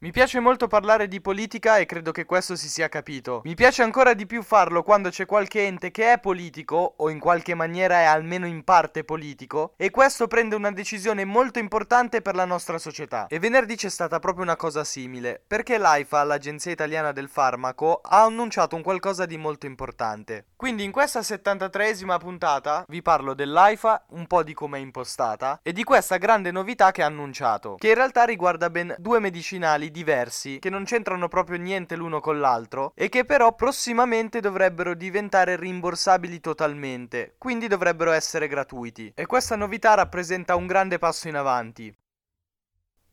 Mi piace molto parlare di politica e credo che questo si sia capito. Mi piace ancora di più farlo quando c'è qualche ente che è politico, o in qualche maniera è almeno in parte politico, e questo prende una decisione molto importante per la nostra società. E venerdì c'è stata proprio una cosa simile, perché l'AIFA, l'Agenzia Italiana del Farmaco, ha annunciato un qualcosa di molto importante. Quindi in questa 73esima puntata vi parlo dell'AIFA, un po' di come è impostata, e di questa grande novità che ha annunciato, che in realtà riguarda ben due medicinali diversi che non c'entrano proprio niente l'uno con l'altro e che però prossimamente dovrebbero diventare rimborsabili totalmente, quindi dovrebbero essere gratuiti. E questa novità rappresenta un grande passo in avanti.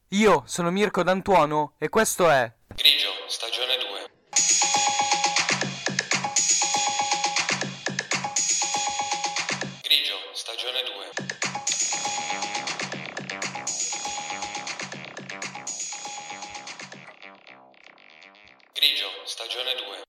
Io sono Mirko D'Antuono e questo è Grigio, stagione Grigio, stagione 2.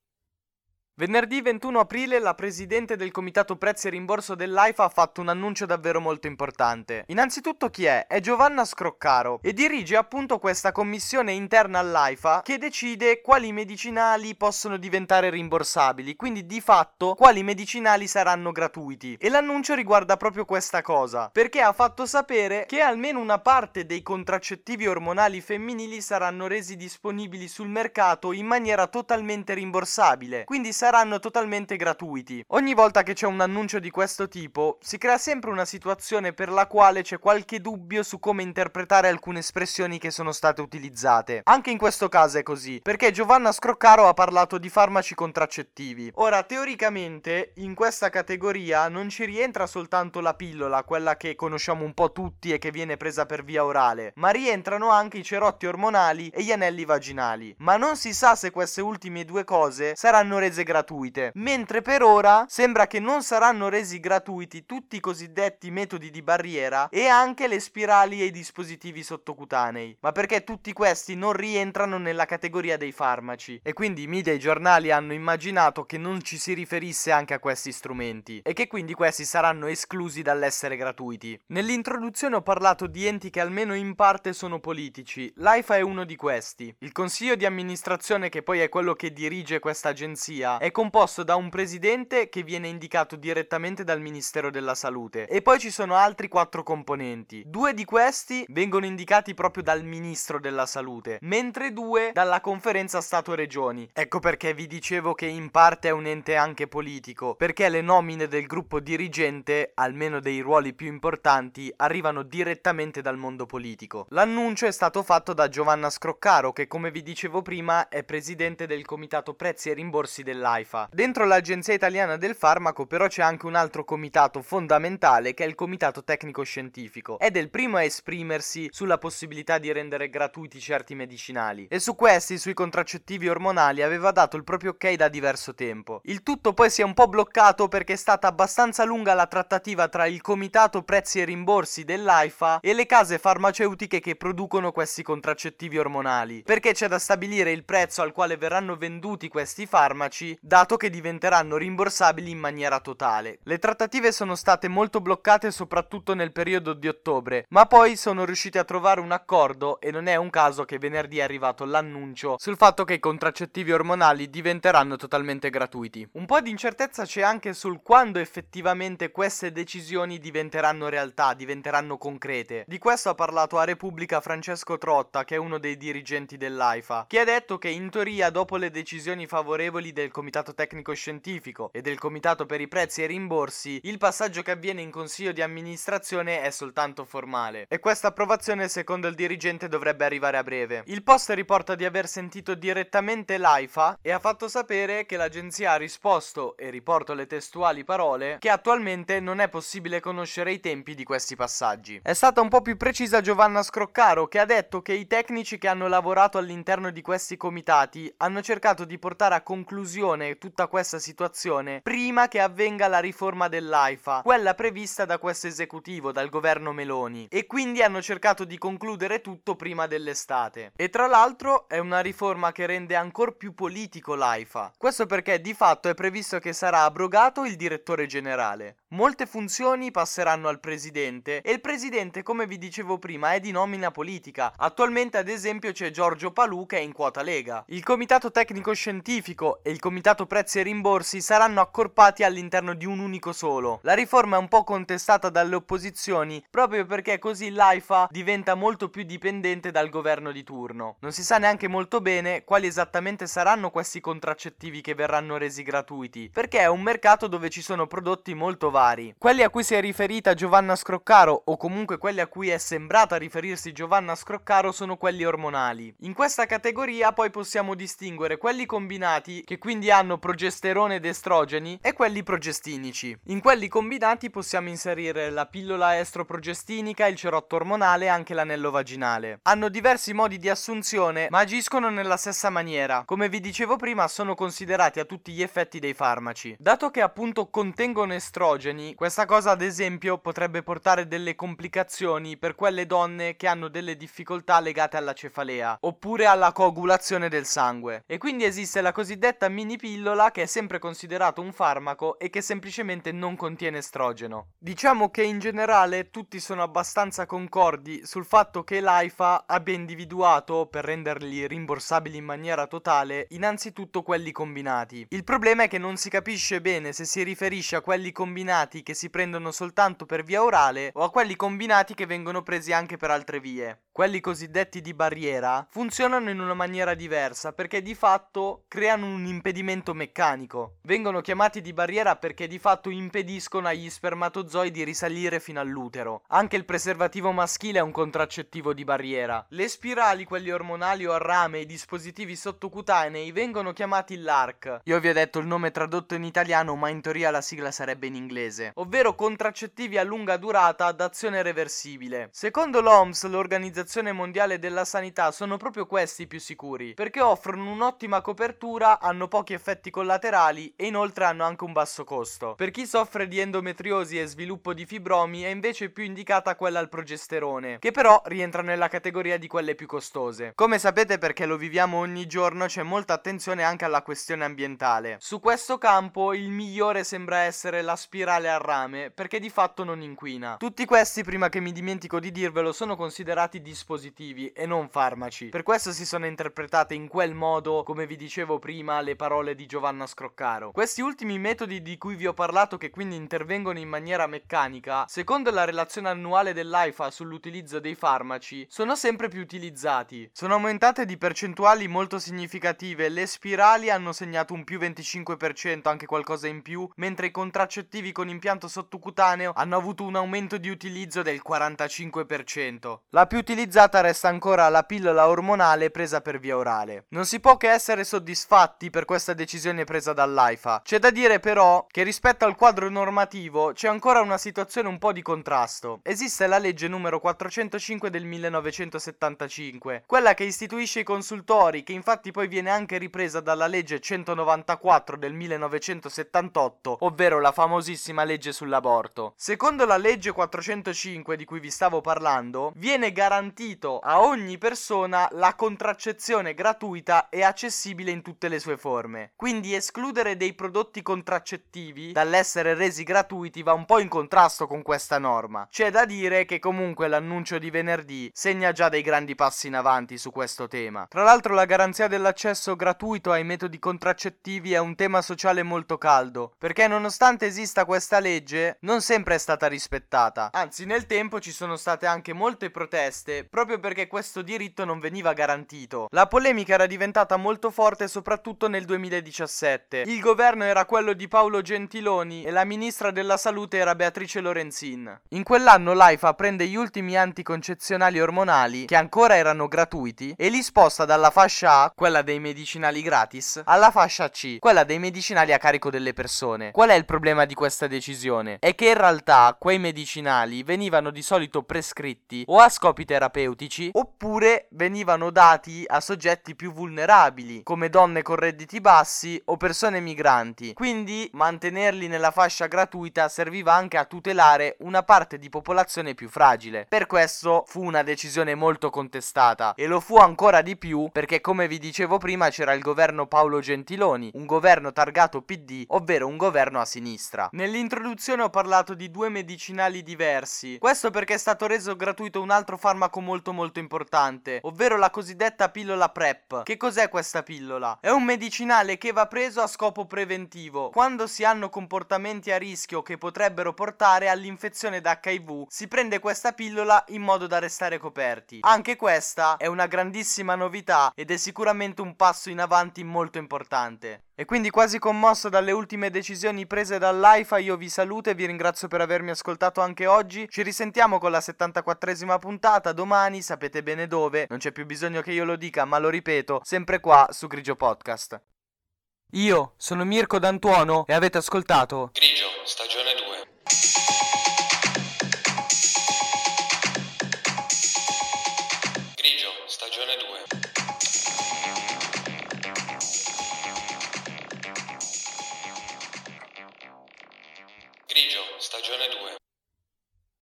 Venerdì 21 aprile la presidente del comitato prezzi e rimborso dell'AIFA ha fatto un annuncio davvero molto importante. Innanzitutto chi è? È Giovanna Scroccaro e dirige appunto questa commissione interna all'AIFA che decide quali medicinali possono diventare rimborsabili, quindi di fatto quali medicinali saranno gratuiti. E l'annuncio riguarda proprio questa cosa, perché ha fatto sapere che almeno una parte dei contraccettivi ormonali femminili saranno resi disponibili sul mercato in maniera totalmente rimborsabile, quindi saranno totalmente gratuiti. Ogni volta che c'è un annuncio di questo tipo, si crea sempre una situazione per la quale c'è qualche dubbio su come interpretare alcune espressioni che sono state utilizzate. Anche in questo caso è così, perché Giovanna Scroccaro ha parlato di farmaci contraccettivi. Ora, teoricamente, in questa categoria non ci rientra soltanto la pillola, quella che conosciamo un po' tutti e che viene presa per via orale, ma rientrano anche i cerotti ormonali e gli anelli vaginali. Ma non si sa se queste ultime due cose saranno rese gratuite gratuite, mentre per ora sembra che non saranno resi gratuiti tutti i cosiddetti metodi di barriera e anche le spirali e i dispositivi sottocutanei, ma perché tutti questi non rientrano nella categoria dei farmaci e quindi i media e i giornali hanno immaginato che non ci si riferisse anche a questi strumenti e che quindi questi saranno esclusi dall'essere gratuiti. Nell'introduzione ho parlato di enti che almeno in parte sono politici, l'AIFA è uno di questi. Il consiglio di amministrazione che poi è quello che dirige questa agenzia è composto da un presidente che viene indicato direttamente dal Ministero della Salute e poi ci sono altri quattro componenti. Due di questi vengono indicati proprio dal Ministro della Salute, mentre due dalla Conferenza Stato-Regioni. Ecco perché vi dicevo che in parte è un ente anche politico, perché le nomine del gruppo dirigente, almeno dei ruoli più importanti, arrivano direttamente dal mondo politico. L'annuncio è stato fatto da Giovanna Scroccaro, che come vi dicevo prima è presidente del Comitato Prezzi e Rimborsi dell'AIFA l'AIFA. Dentro l'Agenzia Italiana del Farmaco però c'è anche un altro comitato fondamentale che è il Comitato Tecnico Scientifico ed è il primo a esprimersi sulla possibilità di rendere gratuiti certi medicinali e su questi, sui contraccettivi ormonali, aveva dato il proprio ok da diverso tempo. Il tutto poi si è un po' bloccato perché è stata abbastanza lunga la trattativa tra il Comitato Prezzi e Rimborsi dell'AIFA e le case farmaceutiche che producono questi contraccettivi ormonali, perché c'è da stabilire il prezzo al quale verranno venduti questi farmaci dato che diventeranno rimborsabili in maniera totale. Le trattative sono state molto bloccate soprattutto nel periodo di ottobre, ma poi sono riusciti a trovare un accordo e non è un caso che venerdì è arrivato l'annuncio sul fatto che i contraccettivi ormonali diventeranno totalmente gratuiti. Un po' di incertezza c'è anche sul quando effettivamente queste decisioni diventeranno realtà, diventeranno concrete. Di questo ha parlato a Repubblica Francesco Trotta, che è uno dei dirigenti dell'AIFA, che ha detto che in teoria dopo le decisioni favorevoli del Comitato Tecnico Scientifico e del Comitato per i prezzi e rimborsi, il passaggio che avviene in consiglio di amministrazione è soltanto formale. E questa approvazione, secondo il dirigente, dovrebbe arrivare a breve. Il post riporta di aver sentito direttamente l'AIFA e ha fatto sapere che l'agenzia ha risposto, e riporto le testuali parole, che attualmente non è possibile conoscere i tempi di questi passaggi. È stata un po' più precisa Giovanna Scroccaro, che ha detto che i tecnici che hanno lavorato all'interno di questi comitati hanno cercato di portare a conclusione soluzione tutta questa situazione prima che avvenga la riforma dell'AIFA, quella prevista da questo esecutivo, dal governo Meloni, e quindi hanno cercato di concludere tutto prima dell'estate. E tra l'altro è una riforma che rende ancora più politico l'AIFA. Questo perché di fatto è previsto che sarà abrogato il direttore generale. Molte funzioni passeranno al presidente e il presidente, come vi dicevo prima, è di nomina politica. Attualmente, ad esempio, c'è Giorgio Palù che è in quota Lega. Il comitato tecnico scientifico e il comitato prezzi e rimborsi saranno accorpati all'interno di un unico solo. La riforma è un po' contestata dalle opposizioni proprio perché così l'AIFA diventa molto più dipendente dal governo di turno. Non si sa neanche molto bene quali esattamente saranno questi contraccettivi che verranno resi gratuiti, perché è un mercato dove ci sono prodotti molto vari. Quelli a cui si è riferita Giovanna Scroccaro o comunque quelli a cui è sembrata riferirsi Giovanna Scroccaro sono quelli ormonali. In questa categoria poi possiamo distinguere quelli combinati che quindi progesterone ed estrogeni e quelli progestinici. In quelli combinati possiamo inserire la pillola estroprogestinica, il cerotto ormonale e anche l'anello vaginale. Hanno diversi modi di assunzione ma agiscono nella stessa maniera. Come vi dicevo prima sono considerati a tutti gli effetti dei farmaci. Dato che appunto contengono estrogeni, questa cosa ad esempio potrebbe portare delle complicazioni per quelle donne che hanno delle difficoltà legate alla cefalea oppure alla coagulazione del sangue. E quindi esiste la cosiddetta mini pillola che è sempre considerato un farmaco e che semplicemente non contiene estrogeno. Diciamo che in generale tutti sono abbastanza concordi sul fatto che l'AIFA abbia individuato per renderli rimborsabili in maniera totale innanzitutto quelli combinati. Il problema è che non si capisce bene se si riferisce a quelli combinati che si prendono soltanto per via orale o a quelli combinati che vengono presi anche per altre vie. Quelli cosiddetti di barriera funzionano in una maniera diversa perché di fatto creano un impedimento meccanico. Vengono chiamati di barriera perché di fatto impediscono agli spermatozoi di risalire fino all'utero. Anche il preservativo maschile è un contraccettivo di barriera. Le spirali, quelli ormonali o a rame i dispositivi sottocutanei vengono chiamati LARC. Io vi ho detto il nome tradotto in italiano, ma in teoria la sigla sarebbe in inglese, ovvero contraccettivi a lunga durata ad azione reversibile. Secondo l'OMS, l'Organizzazione Mondiale della Sanità, sono proprio questi più sicuri, perché offrono un'ottima copertura, hanno pochi effetti collaterali e inoltre hanno anche un basso costo. Per chi soffre di endometriosi e sviluppo di fibromi è invece più indicata quella al progesterone, che però rientra nella categoria di quelle più costose. Come sapete perché lo viviamo ogni giorno c'è molta attenzione anche alla questione ambientale. Su questo campo il migliore sembra essere la spirale al rame perché di fatto non inquina. Tutti questi, prima che mi dimentico di dirvelo, sono considerati dispositivi e non farmaci. Per questo si sono interpretate in quel modo, come vi dicevo prima, le parole di Giovanna Scroccaro. Questi ultimi metodi di cui vi ho parlato, che quindi intervengono in maniera meccanica, secondo la relazione annuale dell'AIFA sull'utilizzo dei farmaci, sono sempre più utilizzati. Sono aumentate di percentuali molto significative, le spirali hanno segnato un più 25%, anche qualcosa in più, mentre i contraccettivi con impianto sottocutaneo hanno avuto un aumento di utilizzo del 45%. La più utilizzata resta ancora la pillola ormonale presa per via orale. Non si può che essere soddisfatti per questa decisione presa dall'AIFA. C'è da dire però che rispetto al quadro normativo c'è ancora una situazione un po' di contrasto. Esiste la legge numero 405 del 1975, quella che istituisce i consultori, che infatti poi viene anche ripresa dalla legge 194 del 1978, ovvero la famosissima legge sull'aborto. Secondo la legge 405 di cui vi stavo parlando, viene garantito a ogni persona la contraccezione gratuita e accessibile in tutte le sue forme. Quindi escludere dei prodotti contraccettivi dall'essere resi gratuiti va un po' in contrasto con questa norma. C'è da dire che comunque l'annuncio di venerdì segna già dei grandi passi in avanti su questo tema. Tra l'altro la garanzia dell'accesso gratuito ai metodi contraccettivi è un tema sociale molto caldo, perché nonostante esista questa legge non sempre è stata rispettata. Anzi, nel tempo ci sono state anche molte proteste proprio perché questo diritto non veniva garantito. La polemica era diventata molto forte soprattutto nel 2017. Il governo era quello di Paolo Gentiloni e la ministra della salute era Beatrice Lorenzin. In quell'anno l'AIFA prende gli ultimi anticoncezionali ormonali che ancora erano gratuiti e li sposta dalla fascia A, quella dei medicinali gratis, alla fascia C, quella dei medicinali a carico delle persone. Qual è il problema di questa decisione è che in realtà quei medicinali venivano di solito prescritti o a scopi terapeutici terapeutici, oppure venivano dati a soggetti più vulnerabili, come donne con redditi bassi o persone migranti. Quindi mantenerli nella fascia gratuita serviva anche a tutelare una parte di popolazione più fragile. Per questo fu una decisione molto contestata e lo fu ancora di più perché come vi dicevo prima c'era il governo Paolo Gentiloni, un governo targato PD, ovvero un governo a sinistra. Nell'introduzione ho parlato di due medicinali diversi. Questo perché è stato reso gratuito un altro farmaco molto molto importante, ovvero la cosiddetta pillola PrEP. Che cos'è questa pillola? È un medicinale che va preso a scopo preventivo. Quando si hanno comportamenti a rischio che potrebbero portare all'infezione da HIV, si prende questa pillola in modo da restare coperti. Anche questa è una grandissima novità ed è sicuramente un passo in avanti molto importante. E quindi quasi commosso dalle ultime decisioni prese dall'AIFA io vi saluto e vi ringrazio per avermi ascoltato anche oggi. Ci risentiamo con la 74esima puntata domani, sapete bene dove, non c'è più bisogno che io lo dica, ma lo ripeto, sempre qua su Grigio Podcast. Io sono Mirko D'Antuono e avete ascoltato Grigio, stagione